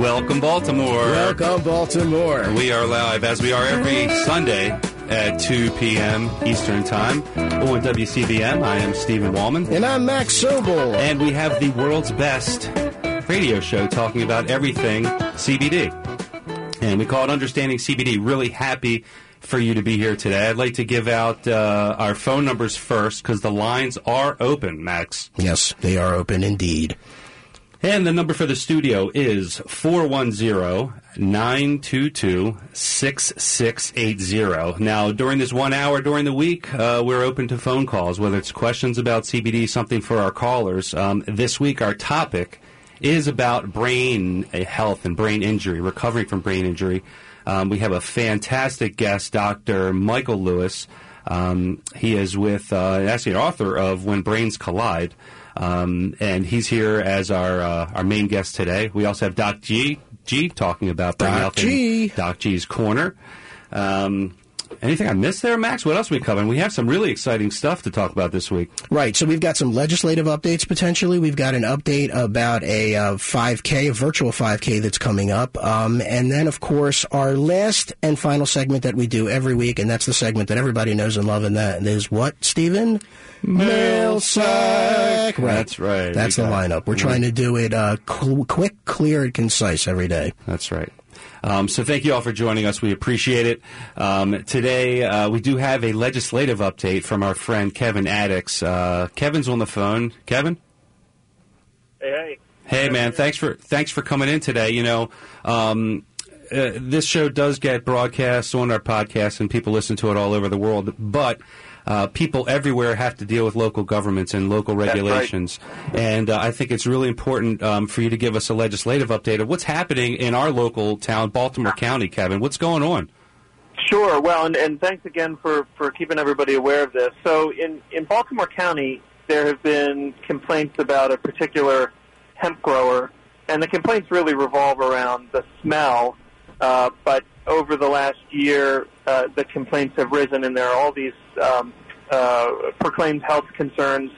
Welcome, Baltimore. Welcome, Baltimore. We are live as we are every Sunday at 2 p.m. Eastern Time on WCBM. I am Stephen Wallman. And I'm Max Sobel. And we have the world's best radio show talking about everything CBD. And we call it Understanding CBD. Really happy for you to be here today. I'd like to give out uh, our phone numbers first because the lines are open, Max. Yes, they are open indeed. And the number for the studio is 410-922-6680. Now, during this one hour during the week, uh, we're open to phone calls, whether it's questions about CBD, something for our callers. Um, this week, our topic is about brain health and brain injury, recovering from brain injury. Um, we have a fantastic guest, Dr. Michael Lewis. Um, he is with, uh, actually, an author of When Brains Collide. Um, and he's here as our uh, our main guest today. We also have Doc G G talking about Doc G. Doc G's corner. Um, anything I missed there, Max? What else are we covering? We have some really exciting stuff to talk about this week. Right. So we've got some legislative updates potentially. We've got an update about a uh, 5K, a virtual 5K that's coming up. Um, and then, of course, our last and final segment that we do every week, and that's the segment that everybody knows and love, and that is what, Stephen? Mail sack. Right. That's right. That's We the it. lineup. We're trying to do it uh, cl- quick, clear, and concise every day. That's right. Um, so thank you all for joining us. We appreciate it. Um, today uh, we do have a legislative update from our friend Kevin Addix. Uh, Kevin's on the phone. Kevin. Hey, hey, Hey man, thanks for thanks for coming in today. You know, um, uh, this show does get broadcast on our podcast, and people listen to it all over the world. But uh, people everywhere have to deal with local governments and local right. regulations, and uh, I think it's really important um, for you to give us a legislative update of what's happening in our local town, Baltimore County. Kevin, what's going on? Sure. Well, and, and thanks again for, for keeping everybody aware of this. So, in, in Baltimore County, there have been complaints about a particular hemp grower, and the complaints really revolve around the smell. Uh, but over the last year, uh, the complaints have risen, and there are all these um, uh, proclaimed health concerns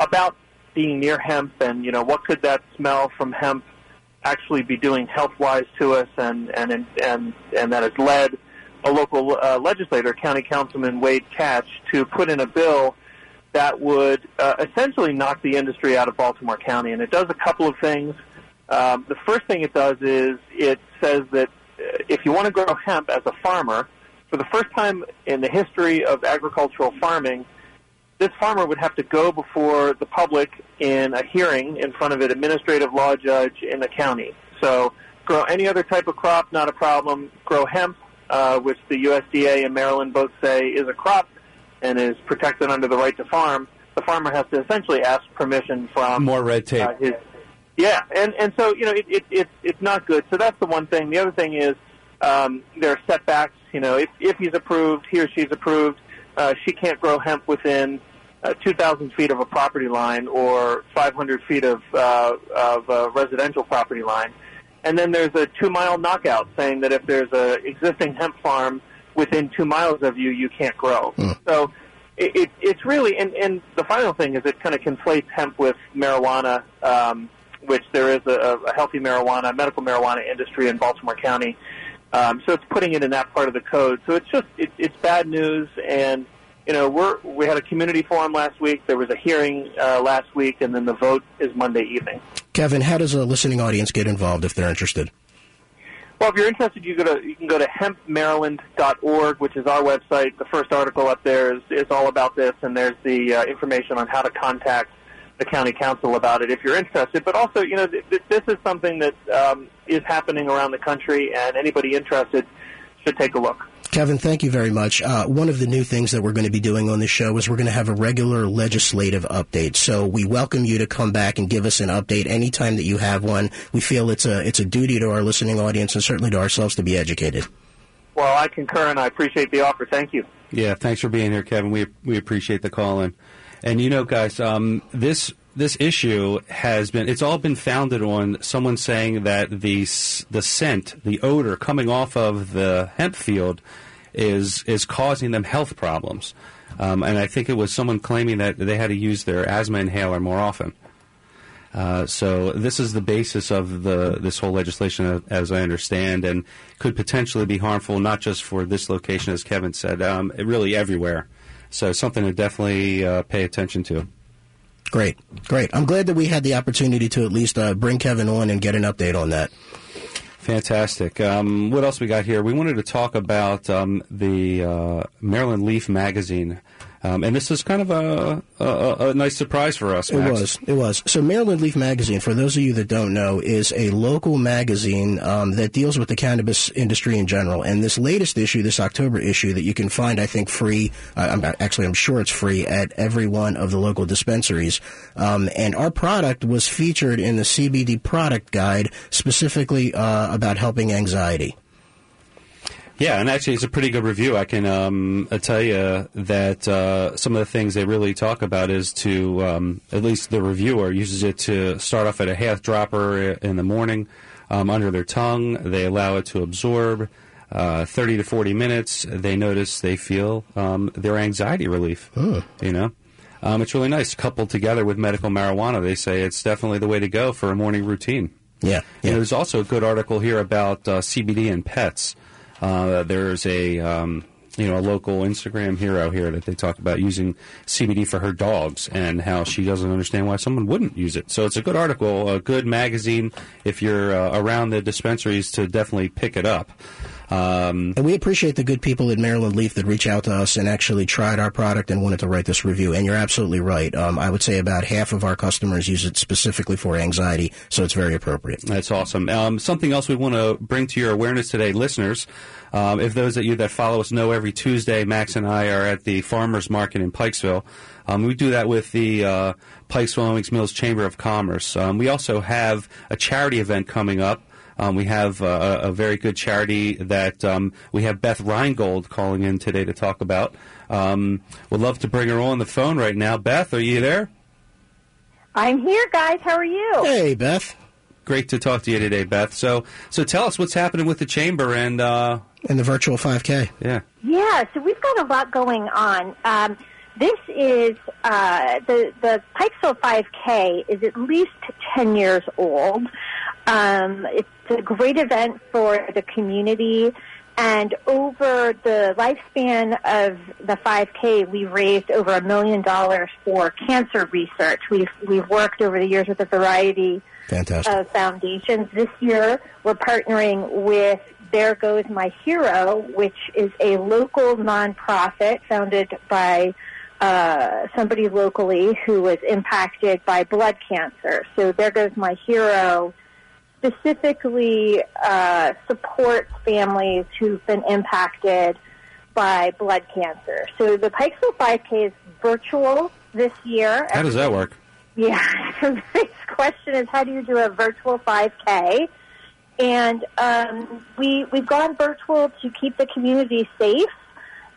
about being near hemp, and you know what could that smell from hemp actually be doing health-wise to us, and and and and, and that has led a local uh, legislator, County Councilman Wade Kach, to put in a bill that would uh, essentially knock the industry out of Baltimore County. And it does a couple of things. Um, the first thing it does is it says that if you want to grow hemp as a farmer, for the first time in the history of agricultural farming, this farmer would have to go before the public in a hearing in front of an administrative law judge in the county. So grow any other type of crop, not a problem. Grow hemp, uh, which the USDA and Maryland both say is a crop and is protected under the right to farm. The farmer has to essentially ask permission from More red tape. uh, his, yeah, and and so you know it, it, it it's not good. So that's the one thing. The other thing is um, there are setbacks. You know, if if he's approved, he or she's approved, uh, she can't grow hemp within uh, 2,000 feet of a property line or 500 feet of uh, of a residential property line. And then there's a two mile knockout saying that if there's a existing hemp farm within two miles of you, you can't grow. So it, it, it's really, and, and the final thing is it kind of conflates hemp with marijuana, um, which there is a, a healthy marijuana, medical marijuana industry in Baltimore County. Um, so it's putting it in that part of the code. So it's just, it, it's bad news. And, you know, we're, we had a community forum last week. There was a hearing uh, last week, and then the vote is Monday evening. Kevin, how does a listening audience get involved if they're interested? Well, if you're interested, you go to you can go to hempmaryland.org, which is our website. The first article up there is, is all about this, and there's the uh, information on how to contact the county council about it if you're interested. But also, you know, th- th- this is something that um, is happening around the country, and anybody interested should take a look. Kevin, thank you very much. Uh, one of the new things that we're going to be doing on this show is we're going to have a regular legislative update. So we welcome you to come back and give us an update anytime that you have one. We feel it's a it's a duty to our listening audience and certainly to ourselves to be educated. Well, I concur and I appreciate the offer. Thank you. Yeah, thanks for being here, Kevin. We we appreciate the call in. And you know, guys, um, this this issue has been it's all been founded on someone saying that the the scent, the odor coming off of the hemp field is is causing them health problems. Um, and I think it was someone claiming that they had to use their asthma inhaler more often. Uh, so this is the basis of the this whole legislation, as I understand, and could potentially be harmful not just for this location, as Kevin said, um, really everywhere. So something to definitely uh, pay attention to. Great, great. I'm glad that we had the opportunity to at least uh, bring Kevin on and get an update on that. Fantastic. Um, what else we got here? We wanted to talk about um, the uh, Maryland Leaf magazine. Um, and this is kind of a, a, a nice surprise for us. Max. It was. It was. So Maryland Leaf Magazine, for those of you that don't know, is a local magazine um, that deals with the cannabis industry in general. And this latest issue, this October issue, that you can find, I think, free. Uh, I'm, actually, I'm sure it's free at every one of the local dispensaries. Um, and our product was featured in the CBD product guide, specifically uh, about helping anxiety. Yeah, and actually, it's a pretty good review. I can um, I tell you that uh, some of the things they really talk about is to, um, at least the reviewer uses it to start off at a half dropper in the morning um, under their tongue. They allow it to absorb. Uh, 30 to 40 minutes, they notice they feel um, their anxiety relief. You know? Um, it's really nice. Coupled together with medical marijuana, they say it's definitely the way to go for a morning routine. Yeah. yeah. And there's also a good article here about uh, CBD and pets. Uh, there's a um, you know a local Instagram hero here that they talk about using CBD for her dogs and how she doesn't understand why someone wouldn't use it. So it's a good article, a good magazine. If you're uh, around the dispensaries, to definitely pick it up. Um, and we appreciate the good people at Maryland Leaf that reach out to us and actually tried our product and wanted to write this review. And you're absolutely right. Um, I would say about half of our customers use it specifically for anxiety, so it's very appropriate. That's awesome. Um, something else we want to bring to your awareness today, listeners. Um, if those of you that follow us know, every Tuesday, Max and I are at the Farmers Market in Pikesville. Um, we do that with the uh, Pikesville Owings Mills Chamber of Commerce. Um, we also have a charity event coming up um, we have uh, a, a, very good charity that um, we have Beth Reingold calling in today to talk about. Um, would love to bring her on the phone right now. Beth, are you there? I'm here, guys. How are you? Hey, Beth. Great to talk to you today, Beth. So, so tell us what's happening with the chamber and uh, and the virtual 5K. Yeah. Yeah. So we've got a lot going on. Um, this is uh, the the Pikesville 5K is at least 10 years old. Um, it's a great event for the community. And over the lifespan of the 5K, we raised over a million dollars for cancer research. We've, we've worked over the years with a variety Fantastic. of foundations. This year, we're partnering with There Goes My Hero, which is a local nonprofit founded by uh, somebody locally who was impacted by blood cancer. So There Goes My Hero specifically uh, supports families who've been impacted by blood cancer. So the Pikesville 5K is virtual this year. How does that work? Yeah, so the next question is how do you do a virtual 5K? And um, we we've gone virtual to keep the community safe,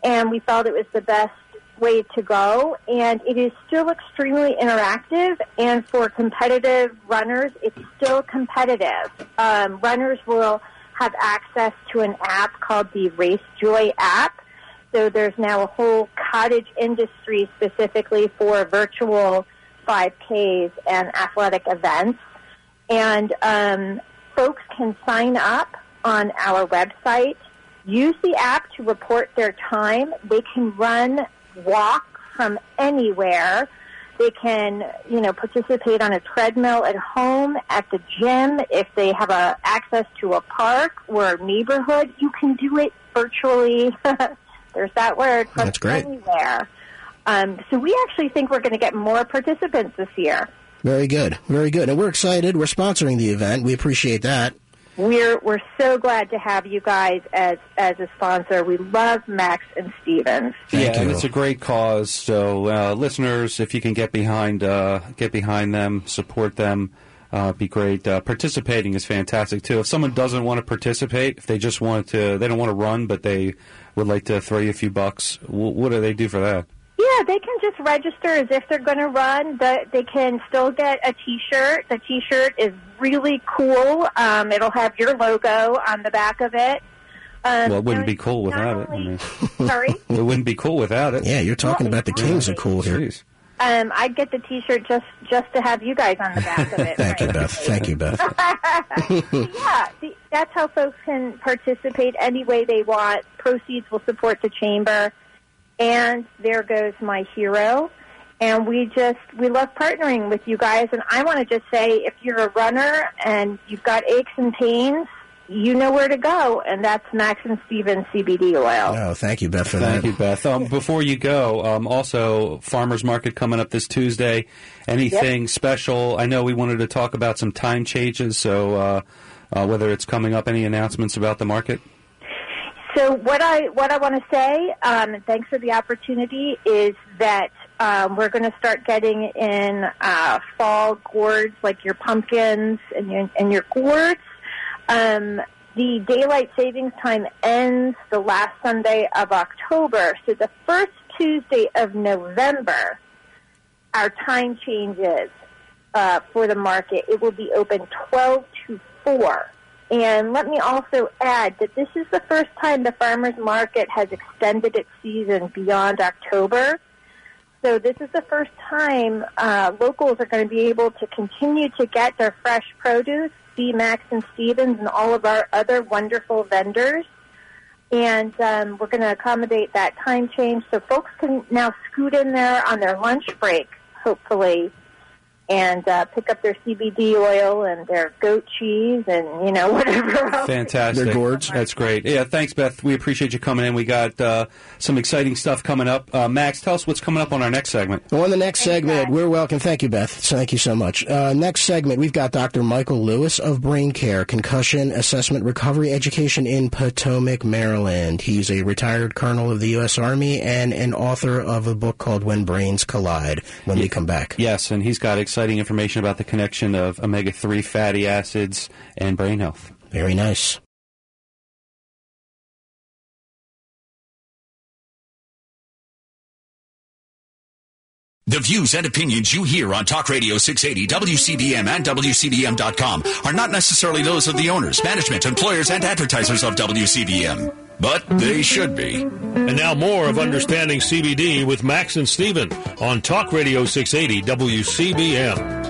and we felt it was the best way to go, and it is still extremely interactive. And for competitive runners, it's still competitive. Um, runners will have access to an app called the Race Joy app. So there's now a whole cottage industry specifically for virtual 5Ks and athletic events. And um, folks can sign up on our website, use the app to report their time. They can run walk from anywhere. They can, you know, participate on a treadmill at home, at the gym. If they have a, access to a park or a neighborhood, you can do it virtually. There's that word. From That's great. Anywhere. Um, so we actually think we're going to get more participants this year. Very good. Very good. And we're excited. We're sponsoring the event. We appreciate that. We're we're so glad to have you guys as as a sponsor. We love Max and Stevens. Thank yeah, and it's a great cause. So, uh, listeners, if you can get behind uh, get behind them, support them, uh, be great. Uh, participating is fantastic too. If someone doesn't want to participate, if they just want to, they don't want to run, but they would like to throw you a few bucks. W- what do they do for that? Yeah, they can just register as if they're going to run. The, they can still get a T-shirt. The T-shirt is really cool. Um, it'll have your logo on the back of it. Um, Well, it wouldn't be cool not without it. I only- mean, Sorry, it wouldn't be cool without it. Yeah, you're talking about the Kings are cool here. Jeez. um, I'd get the T-shirt just just to have you guys on the back of it. Thank you. Beth. Thank you, Beth. yeah, the, that's how folks can participate any way they want. Proceeds will support the chamber. And there goes my hero. And we just, we love partnering with you guys. And I want to just say, if you're a runner and you've got aches and pains, you know where to go. And that's Max and Stevens CBD oil. Oh, thank you, Beth, for Thank that. you, Beth. Um, before you go, um, also farmers market coming up this Tuesday. Anything special? I know we wanted to talk about some time changes. So uh, uh, whether it's coming up, any announcements about the market? So what I what I want to say, um, and thanks for the opportunity, is that um, we're going to start getting in uh, fall gourds like your pumpkins and your and your gourds. Um, the daylight savings time ends the last Sunday of October, so the first Tuesday of November, our time changes uh, for the market. It will be open twelve to four. And let me also add that this is the first time the farmers market has extended its season beyond October. So this is the first time uh, locals are going to be able to continue to get their fresh produce, see Max and Stevens and all of our other wonderful vendors. And um, we're going to accommodate that time change so folks can now scoot in there on their lunch break, hopefully, and uh, pick up their CBD oil and their goat cheese and you know whatever else. Fantastic. They're gourds. That's great. Yeah, thanks, Beth. We appreciate you coming in. We got uh, some exciting stuff coming up. Uh, Max, tell us what's coming up on our next segment. Well, On the next segment, Beth. we're welcome. Thank you, Beth. Thank you so much. Uh, next segment, we've got Dr. Michael Lewis of BrainCARE, Concussion Assessment Recovery Education in Potomac, Maryland. He's a retired colonel of the U.S. Army and an author of a book called When Brains Collide. When we come back. Yes, and he's got exciting information about the connection of omega 3 fatty acids and brain health. Very nice. The views and opinions you hear on Talk Radio 680, WCBM, and WCBM.com are not necessarily those of the owners, management, employers, and advertisers of WCBM. But they should be. And now more of Understanding CBD with Max and Steven on Talk Radio 680 WCBM.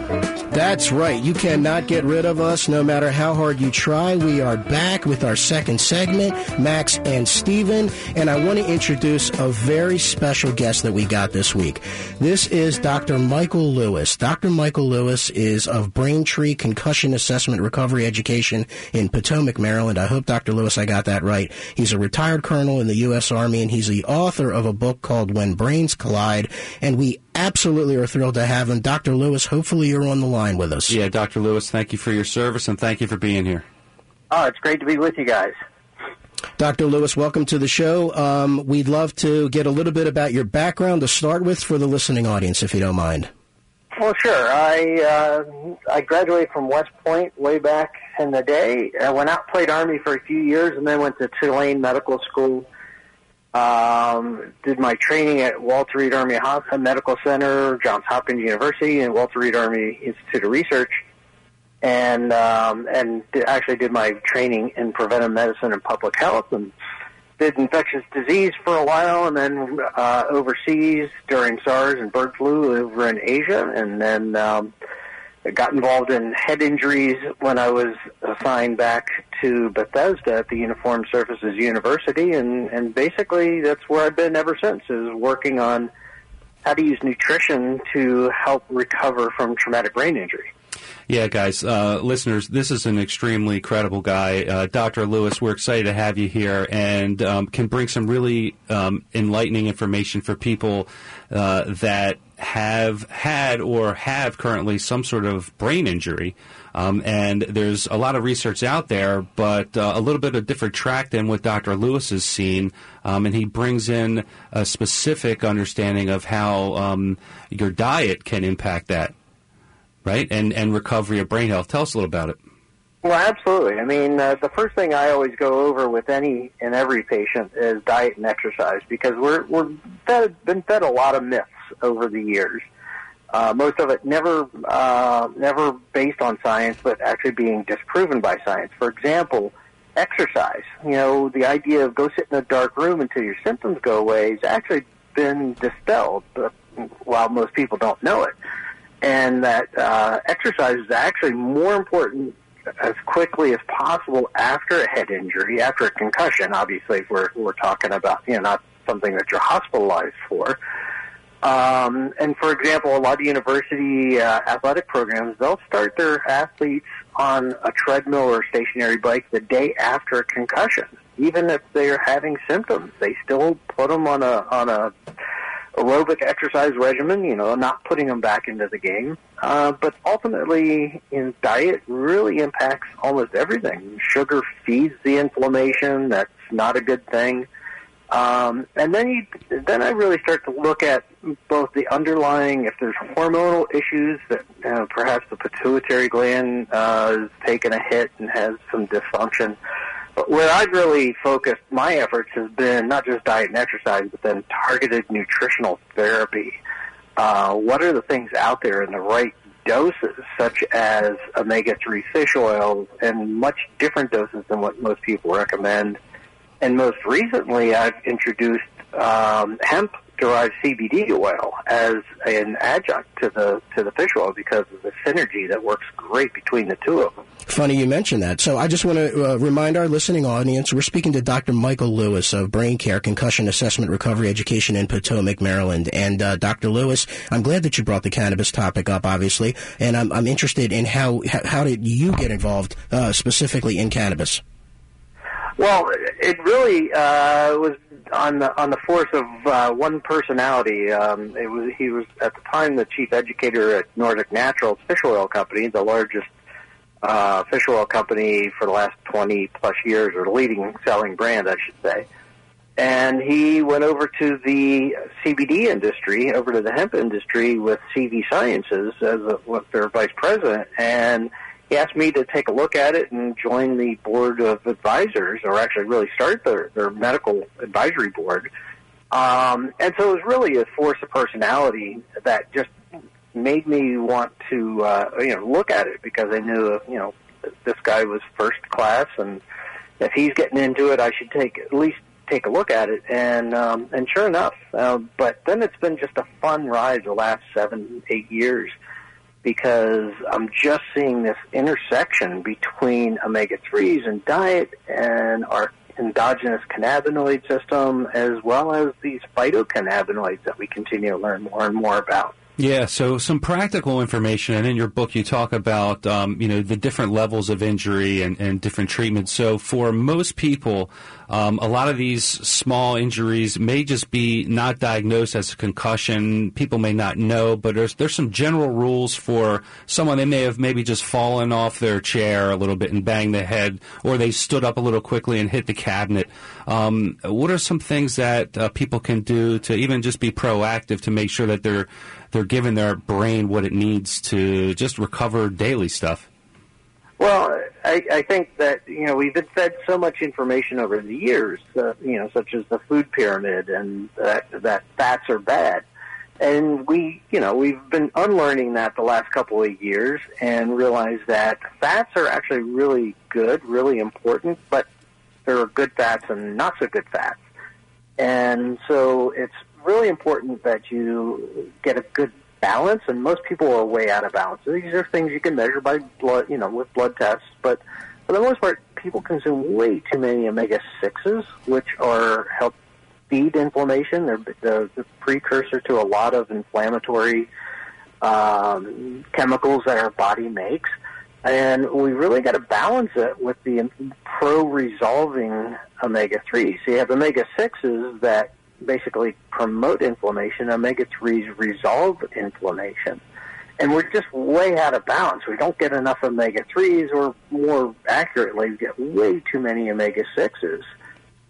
That's right. You cannot get rid of us no matter how hard you try. We are back with our second segment, Max and Steven, and I want to introduce a very special guest that we got this week. This is Dr. Michael Lewis. Dr. Michael Lewis is of BrainCARE Concussion Assessment Recovery Education in Potomac, Maryland. I hope, Dr. Lewis, I got that right. He's a retired colonel in the U.S. Army, and he's the author of a book called When Brains Collide, and we absolutely are thrilled to have him. Dr. Lewis, hopefully you're on the line with us. Yeah, Dr. Lewis, thank you for your service and thank you for being here. Oh, it's great to be with you guys. Dr. Lewis, welcome to the show. Um, we'd love to get a little bit about your background to start with for the listening audience, if you don't mind. Well, sure. I uh, I graduated from West Point way back in the day. I went out, played Army for a few years, and then went to Tulane Medical School. Um, did my training at Walter Reed Army Hospital Medical Center, Johns Hopkins University, and Walter Reed Army Institute of Research, and um, and actually did my training in preventive medicine and public health, and did infectious disease for a while, and then uh, overseas during SARS and bird flu over in Asia, and then um, got involved in head injuries when I was assigned back to Bethesda at the Uniformed Services University, and and basically that's where I've been ever since, is working on how to use nutrition to help recover from traumatic brain injury. Yeah, guys, uh, listeners, this is an extremely credible guy. Uh, Dr. Lewis, we're excited to have you here and um, can bring some really um, enlightening information for people uh, that have had or have currently some sort of brain injury. Um, and there's a lot of research out there, but uh, a little bit of a different track than what Dr. Lewis has seen. Um, and he brings in a specific understanding of how um, your diet can impact that, right? And, and recovery of brain health. Tell us a little about it. Well, absolutely. I mean, uh, the first thing I always go over with any and every patient is diet and exercise because we're we're fed, been fed a lot of myths over the years. Uh, most of it never uh, never based on science, but actually being disproven by science. For example, exercise. You know, the idea of go sit in a dark room until your symptoms go away has actually been dispelled, but while most people don't know it. And that uh, exercise is actually more important as quickly as possible after a head injury, after a concussion. Obviously, if we're we're talking about you know not something that you're hospitalized for. Um, and for example, a lot of university uh, athletic programs they'll start their athletes on a treadmill or stationary bike the day after a concussion, even if they're having symptoms. They still put them on a on a aerobic exercise regimen, you know, not putting them back into the game. Uh, but ultimately, in diet, really impacts almost everything. Sugar feeds the inflammation. That's not a good thing. Um, and then you, then I really start to look at both the underlying, if there's hormonal issues that perhaps the pituitary gland uh, has taken a hit and has some dysfunction. But where I've really focused my efforts has been not just diet and exercise, but then targeted nutritional therapy. Uh, what are the things out there in the right doses, such as omega-3 fish oils, and much different doses than what most people recommend. And most recently, I've introduced um, hemp derived CBD oil as an adjunct to the to the fish oil because of the synergy that works great between the two of them. Funny you mentioned that. So I just want to uh, remind our listening audience we're speaking to Dr. Michael Lewis of BrainCARE Concussion Assessment Recovery Education in Potomac, Maryland. And uh, Dr. Lewis, I'm glad that you brought the cannabis topic up, obviously, and I'm, I'm interested in how how did you get involved uh, specifically in cannabis. Well, it really uh, was on the on the force of uh, one personality. Um, it was he was at the time the chief educator at Nordic Naturals Fish Oil Company, the largest uh, fish oil company for the last twenty plus years, or leading selling brand, I should say. And he went over to the CBD industry, over to the hemp industry with CV Sciences as a, with their vice president, and he asked me to take a look at it and join the board of advisors, or actually really start their, their medical advisory board. Um, and so it was really a force of personality that just made me want to, uh, you know, look at it because I knew, you know, this guy was first class, and if he's getting into it, I should take at least take a look at it. And um, and sure enough, uh, but then it's been just a fun ride the last seven, eight years because I'm just seeing this intersection between omega 3s and diet and our endogenous cannabinoid system, as well as these phytocannabinoids that we continue to learn more and more about. Yeah, so some practical information, and in your book you talk about um, you know the different levels of injury and, and different treatments. So for most people, um, a lot of these small injuries may just be not diagnosed as a concussion. People may not know, but there's there's some general rules for someone. They may have maybe just fallen off their chair a little bit and banged the head, or they stood up a little quickly and hit the cabinet. Um, what are some things that uh, people can do to even just be proactive to make sure that they're they're giving their brain what it needs to just recover daily stuff? Well, I, I think that you know we've been fed so much information over the years, uh, you know, such as the food pyramid and that that fats are bad, and we, you know, we've been unlearning that the last couple of years and realized that fats are actually really good, really important, but there are good fats and not so good fats, and so it's really important that you get a good balance, and most people are way out of balance. These are things you can measure by blood, you know, with blood tests. But for the most part, people consume way too many omega sixes, which are help feed inflammation. They're the, the precursor to a lot of inflammatory um, chemicals that our body makes. And we really got to balance it with the pro-resolving omega-3s. So you have omega-6s that basically promote inflammation. Omega 3s resolve inflammation. and we're just way out of balance. We don't get enough omega threes, or more accurately, we get way too many omega sixes.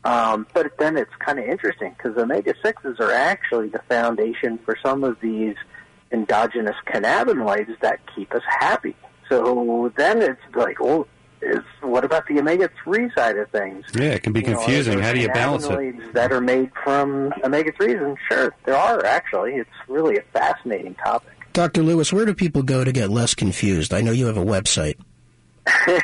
Um, but then it's kind of interesting because omega sixes are actually the foundation for some of these endogenous cannabinoids that keep us happy. So then it's like, well, is what about the omega three side of things? Yeah, it can be You confusing. are there How do you balance it? That are made from omega threes, and sure, there are actually. It's really a fascinating topic. Dr. Lewis, where do people go to get less confused? I know you have a website.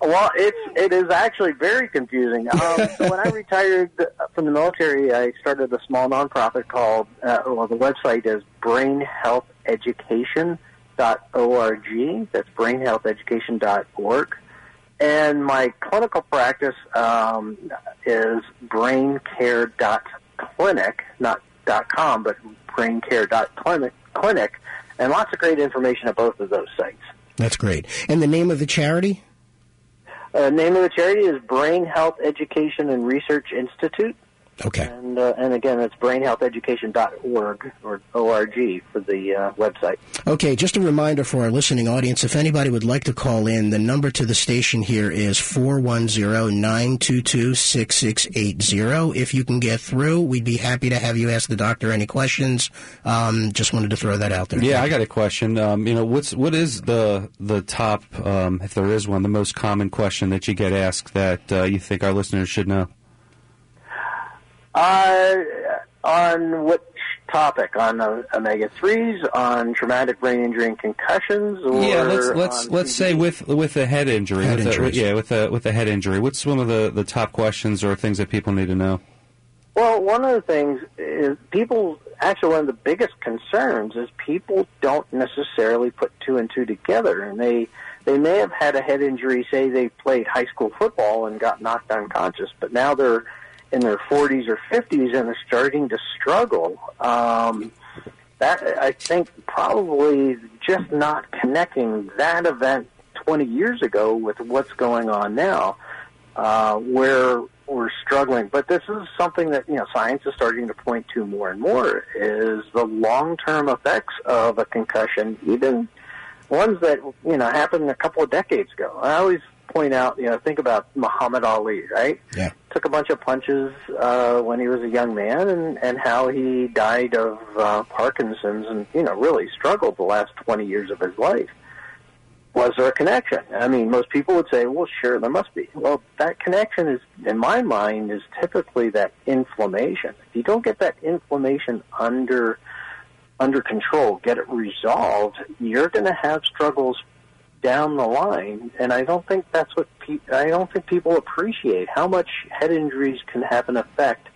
Well, it's it is actually very confusing. Um, so when I retired from the military, I started a small nonprofit called. Uh, well, the website is brainhealtheducation.org. That's brainhealtheducation.org. And my clinical practice um, is braincare.clinic, not .com, but braincare.clinic, clinic, and lots of great information at both of those sites. That's great. And the name of the charity? Uh, name of the charity is Brain Health Education and Research Institute. Okay. And uh, and again, it's brainhealtheducation.org or org for the uh, website. Okay, just a reminder for our listening audience if anybody would like to call in, the number to the station here is 410 922 6680. If you can get through, we'd be happy to have you ask the doctor any questions. Um, just wanted to throw that out there. Yeah, I got a question. Um, you know, what's what is the the top, um, if there is one, the most common question that you get asked that uh, you think our listeners should know? Uh, on which topic? On uh, omega threes? On traumatic brain injury and concussions? Or yeah, let's let's let's say with with a head injury. Head with a, yeah, with a with a head injury. What's one of the the top questions or things that people need to know? Well, one of the things is people actually one of the biggest concerns is people don't necessarily put two and two together, and they they may have had a head injury. Say they played high school football and got knocked unconscious, but now they're in their 40s or 50s and they're starting to struggle. Um, that I think probably just not connecting that event 20 years ago with what's going on now, uh, where we're struggling. But this is something that you know science is starting to point to more and more is the long-term effects of a concussion, even ones that you know happened a couple of decades ago. I always point out, you know, think about Muhammad Ali, right? Yeah. Took a bunch of punches uh, when he was a young man, and and how he died of uh, Parkinson's, and you know, really struggled the last twenty years of his life. Was there a connection? I mean, most people would say, well, sure, there must be. Well, that connection is, in my mind, is typically that inflammation. If you don't get that inflammation under under control, get it resolved, you're going to have struggles down the line. And I don't think that's what pe- I don't think people appreciate how much head injuries can have an effect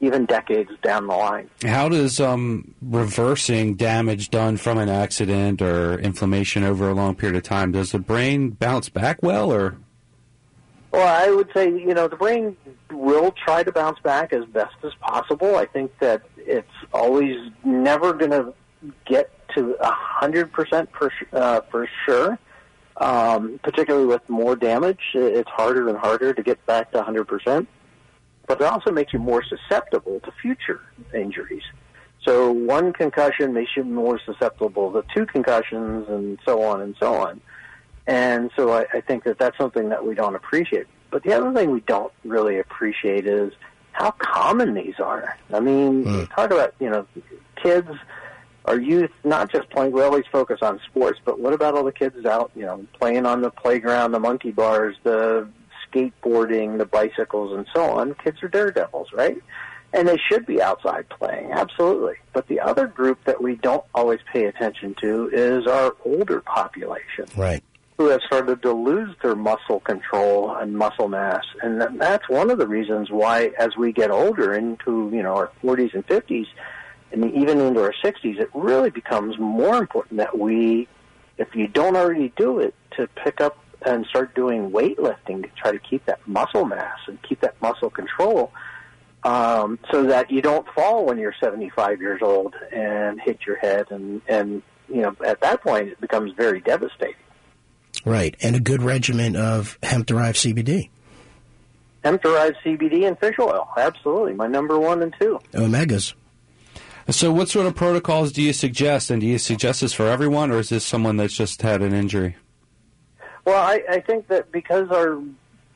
even decades down the line. How does um, reversing damage done from an accident or inflammation over a long period of time does the brain bounce back well or Well, I would say, you know, the brain will try to bounce back as best as possible. I think that it's always never going to get to a hundred percent for uh, for sure. Um, particularly with more damage, it's harder and harder to get back to hundred percent. But it also makes you more susceptible to future injuries. So one concussion makes you more susceptible to two concussions, and so on and so on. And so I, I think that that's something that we don't appreciate. But the other thing we don't really appreciate is how common these are. I mean, talk about, you know, kids, our youth, not just playing, we always focus on sports, but what about all the kids out, you know, playing on the playground, the monkey bars, the skateboarding, the bicycles, and so on? Kids are daredevils, right? And they should be outside playing, absolutely. But the other group that we don't always pay attention to is our older population Right. who have started to lose their muscle control and muscle mass, and that- that's one of the reasons why, as we get older into you know our 40s and 50s, and even into our 60s, it really becomes more important that we, if you don't already do it, to pick up and start doing weightlifting to try to keep that muscle mass and keep that muscle control. Um, so that you don't fall when you're 75 years old and hit your head, and and you know at that point it becomes very devastating. Right. And a good regimen of hemp derived CBD. hemp derived CBD and fish oil. Absolutely, my number one and two. Omegas. So, what sort of protocols do you suggest? And do you suggest this for everyone, or is this someone that's just had an injury? Well, I, I think that because our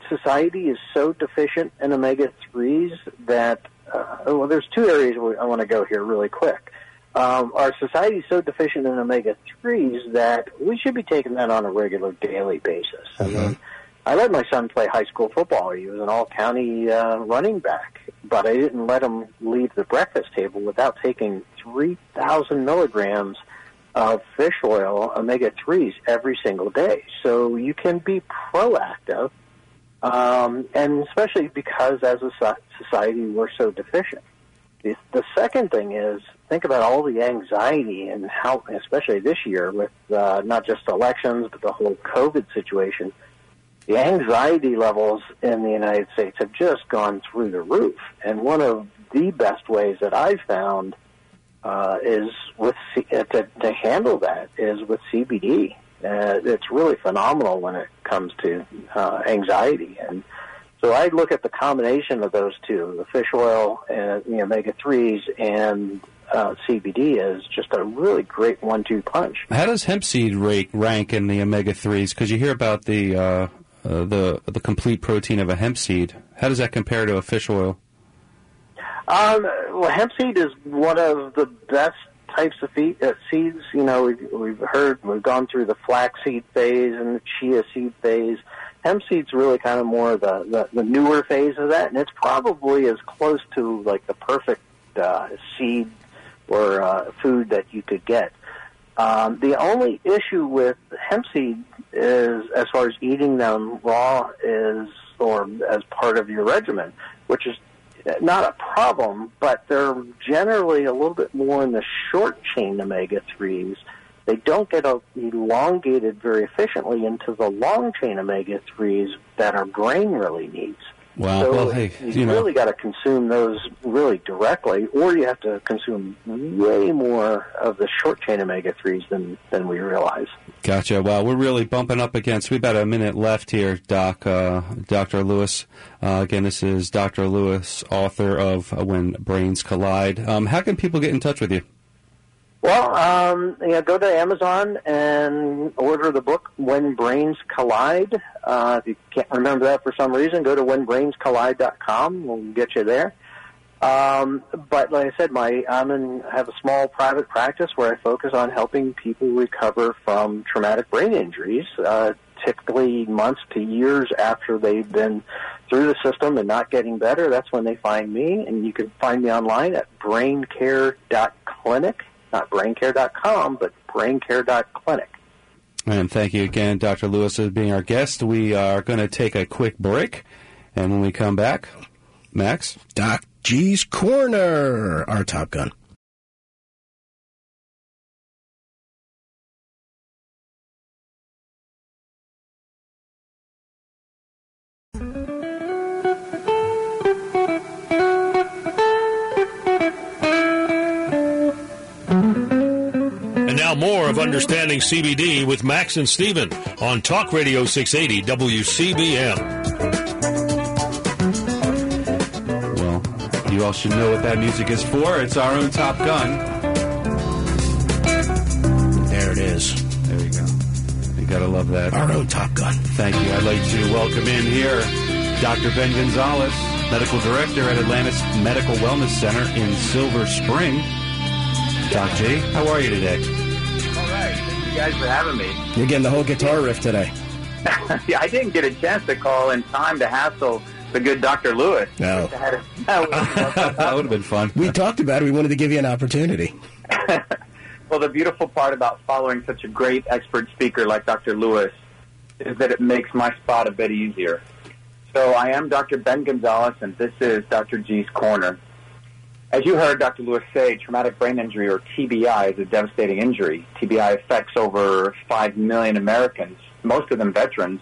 society is so deficient in omega 3s that, uh, well, there's two areas where I want to go here really quick. Um, our society is so deficient in omega 3s that we should be taking that on a regular daily basis. I mean, I let my son play high school football. He was an all county uh, running back, but I didn't let him leave the breakfast table without taking 3,000 milligrams of fish oil, omega 3s, every single day. So you can be proactive, um, and especially because as a society we're so deficient. The, the second thing is think about all the anxiety and how, especially this year with uh, not just elections, but the whole COVID situation. The anxiety levels in the United States have just gone through the roof. And one of the best ways that I've found uh, is with C- uh, to, to handle that is with CBD. Uh, it's really phenomenal when it comes to uh, anxiety, and so I look at the combination of those two, the fish oil and the omega threes and uh, CBD is just a really great one-two punch. How does hemp seed rate rank in the omega threes? Because you hear about the uh, uh, the the complete protein of a hemp seed. How does that compare to a fish oil? Um, well, hemp seed is one of the best types of feed, uh, seeds. You know, we've, we've heard, we've gone through the flaxseed phase and the chia seed phase. Hemp seed's really kind of more the, the, the newer phase of that, and it's probably as close to like the perfect uh, seed or uh, food that you could get. Um, the only issue with hemp seed is, as far as eating them raw, is or as part of your regimen, which is not a problem, but they're generally a little bit more in the short chain omega 3s. They don't get elongated very efficiently into the long chain omega 3s that our brain really needs. Wow. So well, hey, you, you know, really got to consume those really directly, or you have to consume way more of the short chain omega 3s than, than we realize. Gotcha. Well, we're really bumping up against. We've got a minute left here, Doc. Uh, Dr. Lewis. Uh, again, this is Dr. Lewis, author of When Brains Collide. Um, how can people get in touch with you? Well, um, you know, go to Amazon and order the book When Brains Collide. Uh, if you can't remember that for some reason, go to whenbrainscollide.com. We'll get you there. Um, but like I said, my I'm in have a small private practice where I focus on helping people recover from traumatic brain injuries, uh, typically months to years after they've been through the system and not getting better. That's when they find me, and you can find me online at braincare.clinic, not braincare.com, but braincare.clinic. And thank you again, Dr. Lewis, for being our guest. We are going to take a quick break, and when we come back, Max? Doc G's Corner, our Top Gun. More of Understanding CBD with Max and Steven on Talk Radio 680 WCBM. Well, you all should know what that music is for. It's our own Top Gun. There it is. There you go. You gotta love that. Our own Top Gun. Thank you. I'd like to welcome in here Dr. Ben Gonzalez, Medical Director at Atlantis Medical Wellness Center in Silver Spring. Doc G, how are you today? Guys for having me. You're getting the whole guitar riff today. yeah, I didn't get a chance to call in time to hassle the good Dr. Lewis. No. That would- that would have been fun. We talked about it. We wanted to give you an opportunity. well, the beautiful part about following such a great expert speaker like Dr. Lewis is that it makes my spot a bit easier. So I am Dr. Ben Gonzalez, and this is Dr. G's Corner. As you heard Dr. Lewis say, traumatic brain injury, or TBI, is a devastating injury. TBI affects over 5 million Americans, most of them veterans.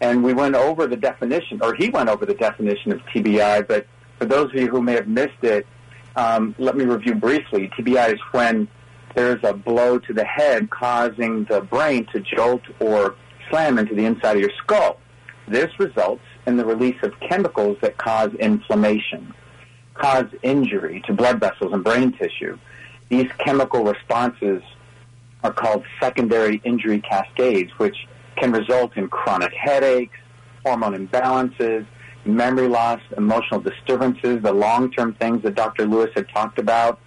And we went over the definition, or he went over the definition of TBI, but for those of you who may have missed it, um, let me review briefly. TBI is when there's a blow to the head causing the brain to jolt or slam into the inside of your skull. This results in the release of chemicals that cause inflammation. Cause injury to blood vessels and brain tissue, these chemical responses are called secondary injury cascades, which can result in chronic headaches, hormone imbalances, memory loss, emotional disturbances, the long-term things that Dr. Lewis had talked about,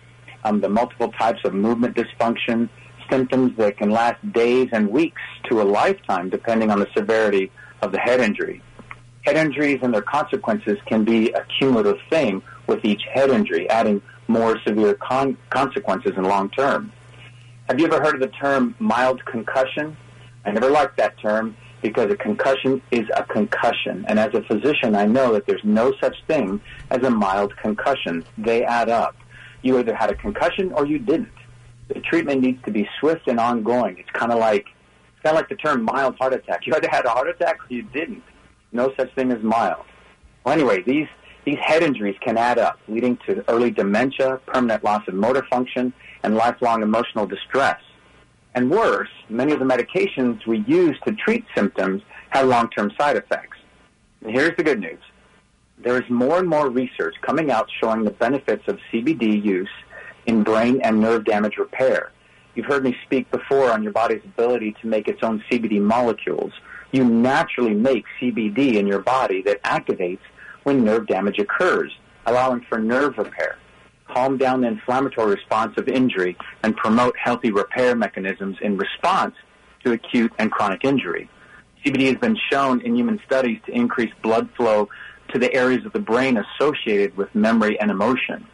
um, the multiple types of movement dysfunction, symptoms that can last days and weeks to a lifetime depending on the severity of the head injury. Head injuries and their consequences can be a cumulative thing with each head injury, adding more severe con- consequences in long term. Have you ever heard of the term mild concussion? I never liked that term because a concussion is a concussion. And as a physician, I know that there's no such thing as a mild concussion. They add up. You either had a concussion or you didn't. The treatment needs to be swift and ongoing. It's kind of like, it's kind of like the term mild heart attack. You either had a heart attack or you didn't. No such thing as mild. Well, anyway, these, these head injuries can add up, leading to early dementia, permanent loss of motor function, and lifelong emotional distress. And worse, many of the medications we use to treat symptoms have long-term side effects. And here's the good news. There is more and more research coming out showing the benefits of CBD use in brain and nerve damage repair. You've heard me speak before on your body's ability to make its own CBD molecules. You naturally make CBD in your body that activates when nerve damage occurs, allowing for nerve repair, calm down the inflammatory response of injury, and promote healthy repair mechanisms in response to acute and chronic injury. CBD has been shown in human studies to increase blood flow to the areas of the brain associated with memory and emotion.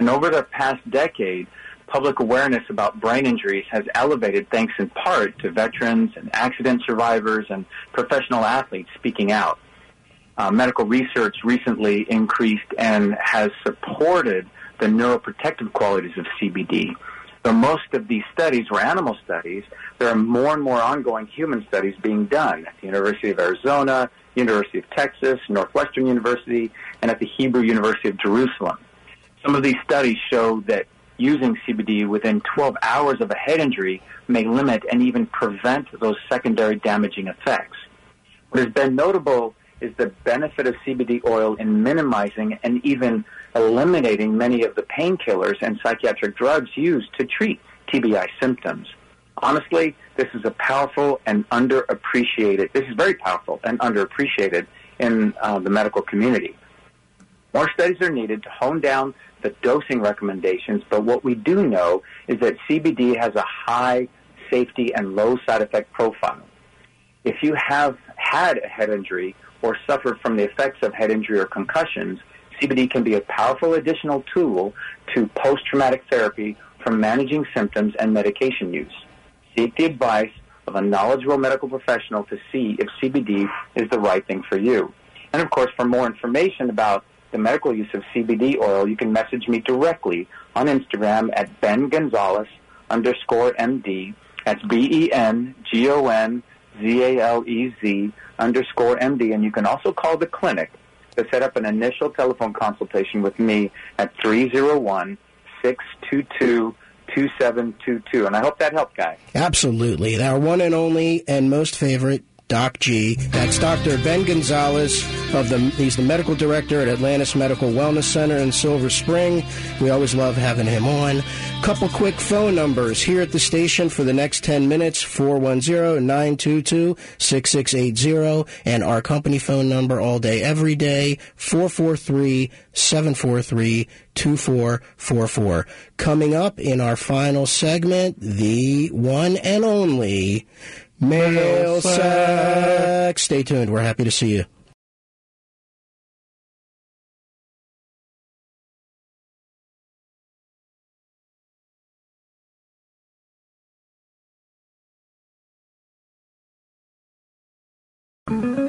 And over the past decade, public awareness about brain injuries has elevated thanks in part to veterans and accident survivors and professional athletes speaking out. Uh, medical research recently increased and has supported the neuroprotective qualities of CBD. Though most of these studies were animal studies, there are more and more ongoing human studies being done at the University of Arizona, University of Texas, Northwestern University, and at the Hebrew University of Jerusalem. Some of these studies show that using CBD within 12 hours of a head injury may limit and even prevent those secondary damaging effects. What has been notable is the benefit of CBD oil in minimizing and even eliminating many of the painkillers and psychiatric drugs used to treat TBI symptoms. Honestly, this is a powerful and underappreciated, this is very powerful and underappreciated in uh, the medical community. More studies are needed to hone down the dosing recommendations, but what we do know is that CBD has a high safety and low side effect profile. If you have had a head injury or suffered from the effects of head injury or concussions, CBD can be a powerful additional tool to post-traumatic therapy for managing symptoms and medication use. Seek the advice of a knowledgeable medical professional to see if CBD is the right thing for you. And of course, for more information about the medical use of CBD oil, you can message me directly on Instagram at Ben Gonzalez underscore MD. That's B-E-N-G-O-N-Z-A-L-E-Z underscore MD. And you can also call the clinic to set up an initial telephone consultation with me at 301 622 2722. And I hope that helped, guys. Absolutely. Our one and only and most favorite Doc G. That's Dr. Ben Gonzalez of the he's the medical director at Atlantis Medical Wellness Center in Silver Spring. We always love having him on. Couple quick phone numbers here at the station for the next 10 minutes 410-922-6680 and our company phone number all day every day 443-743-2444. Coming up in our final segment, the one and only Mail sack. Stay tuned. We're happy to see you. And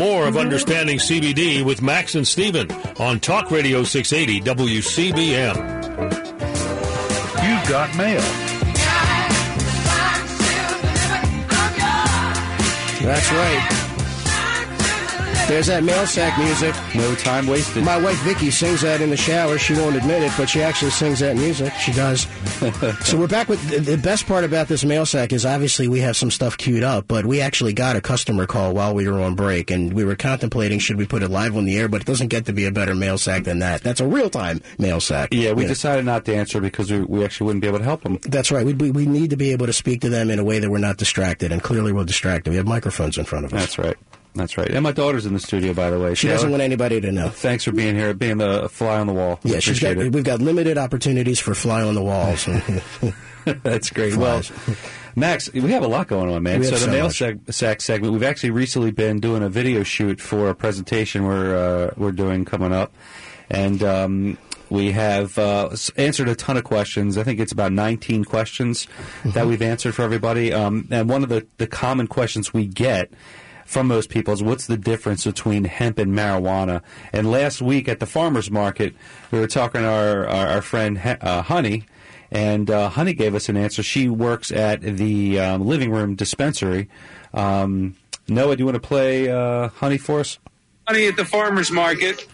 more of mm-hmm. Understanding CBD with Max and Steven on Talk Radio 680 WCBM. You've got mail. That's right. There's that mail sack music. No time wasted. My wife Vicky sings that in the shower. She won't admit it, but she actually sings that music. She does. so we're back with the best part about this mail sack is obviously we have some stuff queued up, but we actually got a customer call while we were on break, and we were contemplating should we put it live on the air, but it doesn't get to be a better mail sack than that. That's a real time mail sack. Yeah, we decided not to answer because we, we actually wouldn't be able to help them. That's right. We, we, we need to be able to speak to them in a way that we're not distracted, and clearly we're distracted. We have microphones in front of us. That's right. That's right. And my daughter's in the studio, by the way. She doesn't want anybody to know. Thanks for being here, being the fly on the wall. Yeah, she's got. It. We've got limited opportunities for fly on the walls. That's great. Flies. Well, Max, we have a lot going on, man. We So the so mail seg- sack segment, we've actually recently been doing a video shoot for a presentation we're uh, we're doing coming up, and um, we have uh, answered a ton of questions. I think it's about 19 questions Mm-hmm. that we've answered for everybody. Um, and one of the, the common questions we get from most people is what's the difference between hemp and marijuana? And last week at the farmers market, we were talking to our our, our friend uh, Honey. And uh, Honey gave us an answer. She works at the um, living room dispensary. Um, Noah, do you want to play uh, Honey for us? Honey at the farmer's market.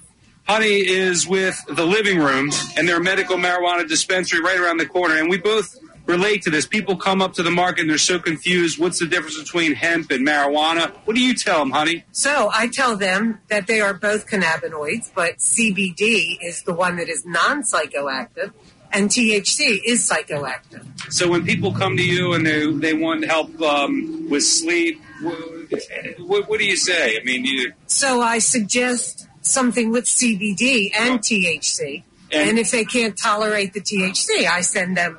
Honey is with the living room and their medical marijuana dispensary right around the corner. And we both relate to this. People come up to the market and they're so confused. What's the difference between hemp and marijuana? What do you tell them, honey? So I tell them that they are both cannabinoids, but CBD is the one that is non psychoactive, and THC is psychoactive. So when people come to you and they, they want help um, with sleep, what, what do you say? I mean, you, So I suggest something with CBD and THC. And- And if they can't tolerate the THC, I send them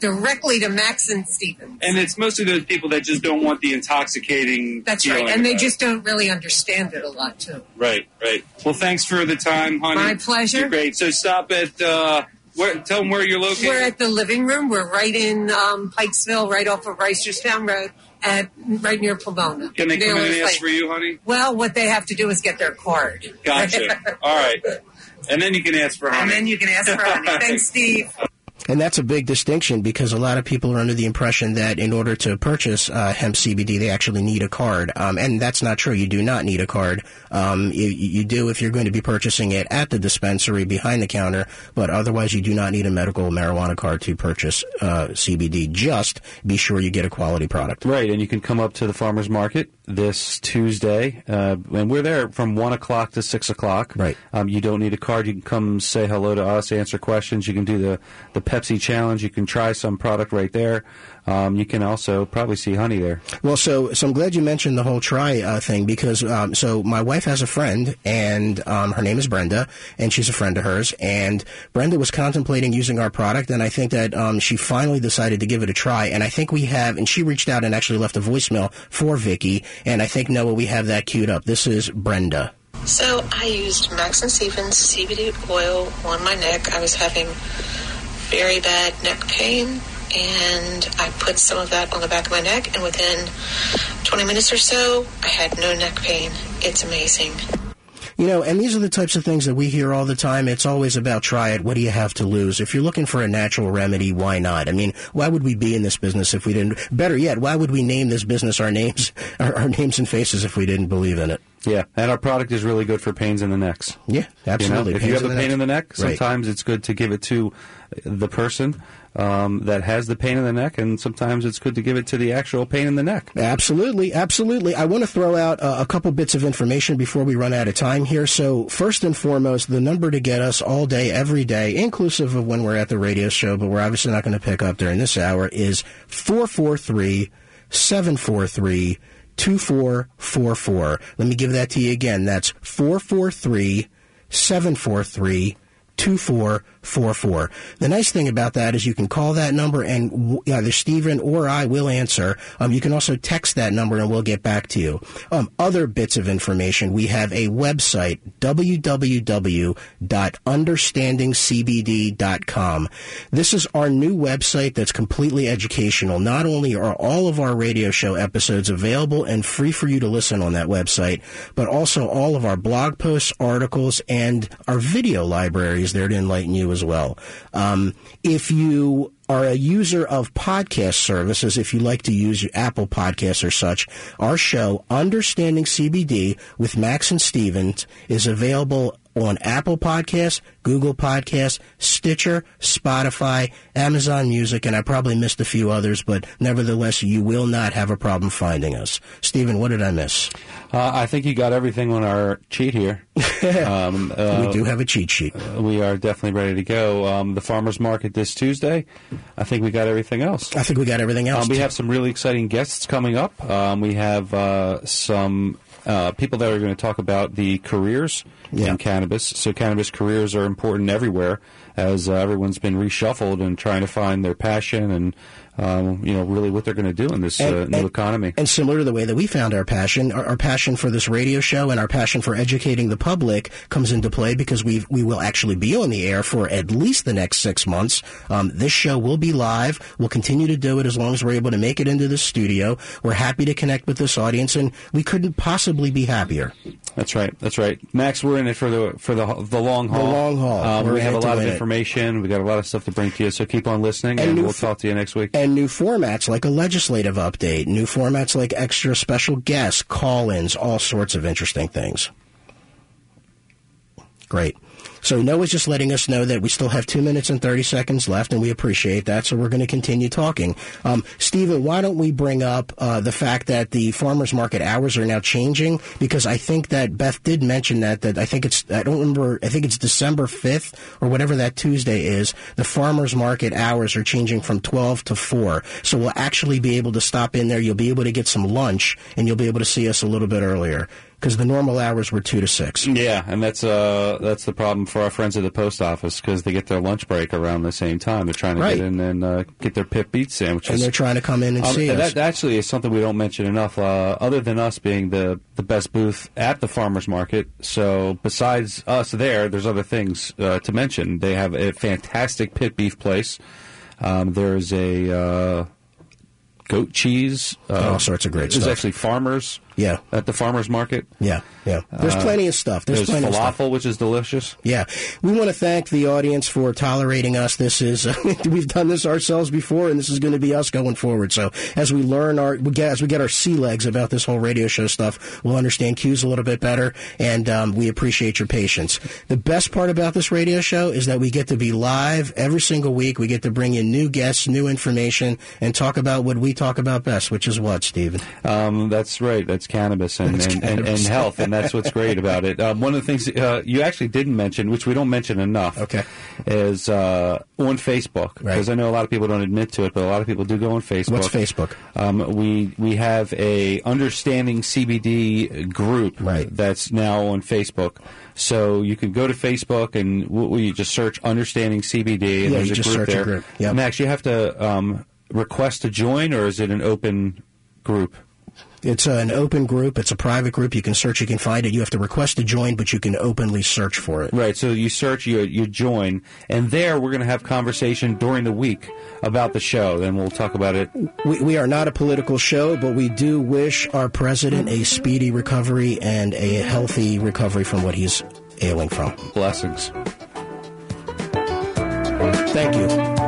directly to Max and Stevens. and it's mostly those people that just don't want the intoxicating. That's right. And they about it. just don't really understand it a lot, too. Right, right. Well, thanks for the time, honey. My pleasure. You're great. So stop at. Uh, where, tell them where you're located. We're at the living room. We're right in um, Pikesville, right off of Reisterstown Road, at right near Pomona. Can they come in and ask for you, honey? Well, what they have to do is get their card. Gotcha. All right. And then you can ask for honey. And then you can ask for honey. Thanks, Steve. And that's a big distinction because a lot of people are under the impression that in order to purchase uh, hemp CBD, they actually need a card. Um, and that's not true. You do not need a card. Um, you, you do if you're going to be purchasing it at the dispensary behind the counter, but otherwise you do not need a medical marijuana card to purchase uh, CBD. Just be sure you get a quality product. Right, and you can come up to the farmers market this Tuesday, uh, and we're there from one o'clock to six o'clock. Right. Um, you don't need a card. You can come say hello to us, answer questions. You can do the the Pepsi challenge. You can try some product right there. Um, you can also probably see Honey there. Well, so so I'm glad you mentioned the whole try uh, thing because um, so my wife has a friend and um, her name is Brenda and she's a friend of hers and Brenda was contemplating using our product and I think that um, she finally decided to give it a try and I think we have and she reached out and actually left a voicemail for Vicky and I think Noah we have that queued up. This is Brenda. So I used Max and Stevens CBD oil on my neck. I was having very bad neck pain, and I put some of that on the back of my neck, and within 20 minutes or so, I had no neck pain. It's amazing. You know, and these are the types of things that we hear all the time. It's always about try it. What do you have to lose? If you're looking for a natural remedy, why not? I mean, why would we be in this business if we didn't? Better yet, why would we name this business our names, our, our names and faces if we didn't believe in it? Yeah, and our product is really good for pains in the necks. Yeah, absolutely. You know, if Pains you have a pain neck. in the neck, Right. sometimes it's good to give it to the person um, that has the pain in the neck, and sometimes it's good to give it to the actual pain in the neck. Absolutely, absolutely. I want to throw out uh, a couple bits of information before we run out of time here. So, first and foremost, the number to get us all day, every day, inclusive of when we're at the radio show, but we're obviously not going to pick up during this hour, is 443 743 2444. Let me give that to you again. That's 443 743 2444. The nice thing about that is you can call that number and either Stephen or I will answer. Um, you can also text that number and we'll get back to you. Um, other bits of information. We have a website, www.understandingcbd.com. This is our new website that's completely educational. Not only are all of our radio show episodes available and free for you to listen on that website, but also all of our blog posts, articles, and our video library is there to enlighten you as well. Um, if you are a user of podcast services, if you like to use Apple Podcasts or such, our show, Understanding CBD with Max and Stevens, is available on Apple Podcasts, Google Podcasts, Stitcher, Spotify, Amazon Music, and I probably missed a few others, but nevertheless, you will not have a problem finding us. Stephen, what did I miss? Uh, I think you got everything on our cheat here. um, uh, we do have a cheat sheet. we are definitely ready to go. Um, the farmers market this Tuesday. I think we got everything else. I think we got everything else. Um, we have some really exciting guests coming up. Um, we have uh, some uh, people that are going to talk about the careers Yeah. in cannabis. So cannabis careers are important everywhere as uh, everyone's been reshuffled and trying to find their passion and um, you know really what they're going to do in this uh, new and- economy. And similar to the way that we found our passion, our, our passion for this radio show and our passion for educating the public comes into play because we we will actually be on the air for at least the next six months. Um, this show will be live. We'll continue to do it as long as we're able to make it into the studio. We're happy to connect with this audience, and we couldn't possibly be happier. That's right. That's right. Max, we're in it for the for the the long haul. The long haul. Um, we have a lot of win it. information. We got a lot of stuff to bring to you. So keep on listening, And and, we'll f- talk to you next week. And new formats like a legislative update, new formats like extra special guests, call-ins, all sorts of interesting things. Great. So Noah's just letting us know that we still have two minutes and 30 seconds left, and we appreciate that, so we're going to continue talking. Um, Stephen, why don't we bring up uh, the fact that the farmers market hours are now changing? Because I think that Beth did mention that, that I think it's, I don't remember, I think it's December 5th or whatever that Tuesday is. The farmers market hours are changing from 12 to 4. So we'll actually be able to stop in there. You'll be able to get some lunch, and you'll be able to see us a little bit earlier. Because the normal hours were 2 to 6. Yeah, and that's uh that's the problem for our friends at the post office because they get their lunch break around the same time. They're trying to Right. get in and uh, get their pit beef sandwiches. And they're trying to come in and Um, see us. That actually is something we don't mention enough. Uh, other than us being the the best booth at the farmers market, so besides us there, there's other things uh, to mention. They have a fantastic pit beef place. Um, there's a uh, goat cheese. Uh, All sorts of great stuff. There's stuff. actually farmers. Yeah. At the farmers market. Yeah, yeah. There's Uh, plenty of stuff. There's, There's, plenty of stuff. falafel, which is delicious. Yeah, we want to thank the audience for tolerating us. This is we've done this ourselves before, and this is going to be us going forward. So as we learn our we get, as we get our sea legs about this whole radio show stuff, we'll understand cues a little bit better, and um, we appreciate your patience. The best part about this radio show is that we get to be live every single week. We get to bring in new guests, new information, and talk about what we talk about best, which is what, Stephen. Um, that's right. That's cannabis and, and, and, and health, and that's what's great about it. Um, one of the things uh, you actually didn't mention, which we don't mention enough, Okay. is uh, on Facebook Right. because I know a lot of people don't admit to it, but a lot of people do go on Facebook. What's Facebook? Um, we we have a understanding CBD group Right. that's now on Facebook. So you can go to Facebook and w- w- you just search understanding CBD, and Yeah, there's a just group search a there. group. Yep. Max, you have to um, request to join, or is it an open group? It's an open group. It's a private group. You can search. You can find it. You have to request to join, but you can openly search for it. Right. So you search, you you join, and there we're going to have conversation during the week about the show. Then we'll talk about it. We, we are not a political show, but we do wish our president a speedy recovery and a healthy recovery from what he's ailing from. Blessings. Thank you.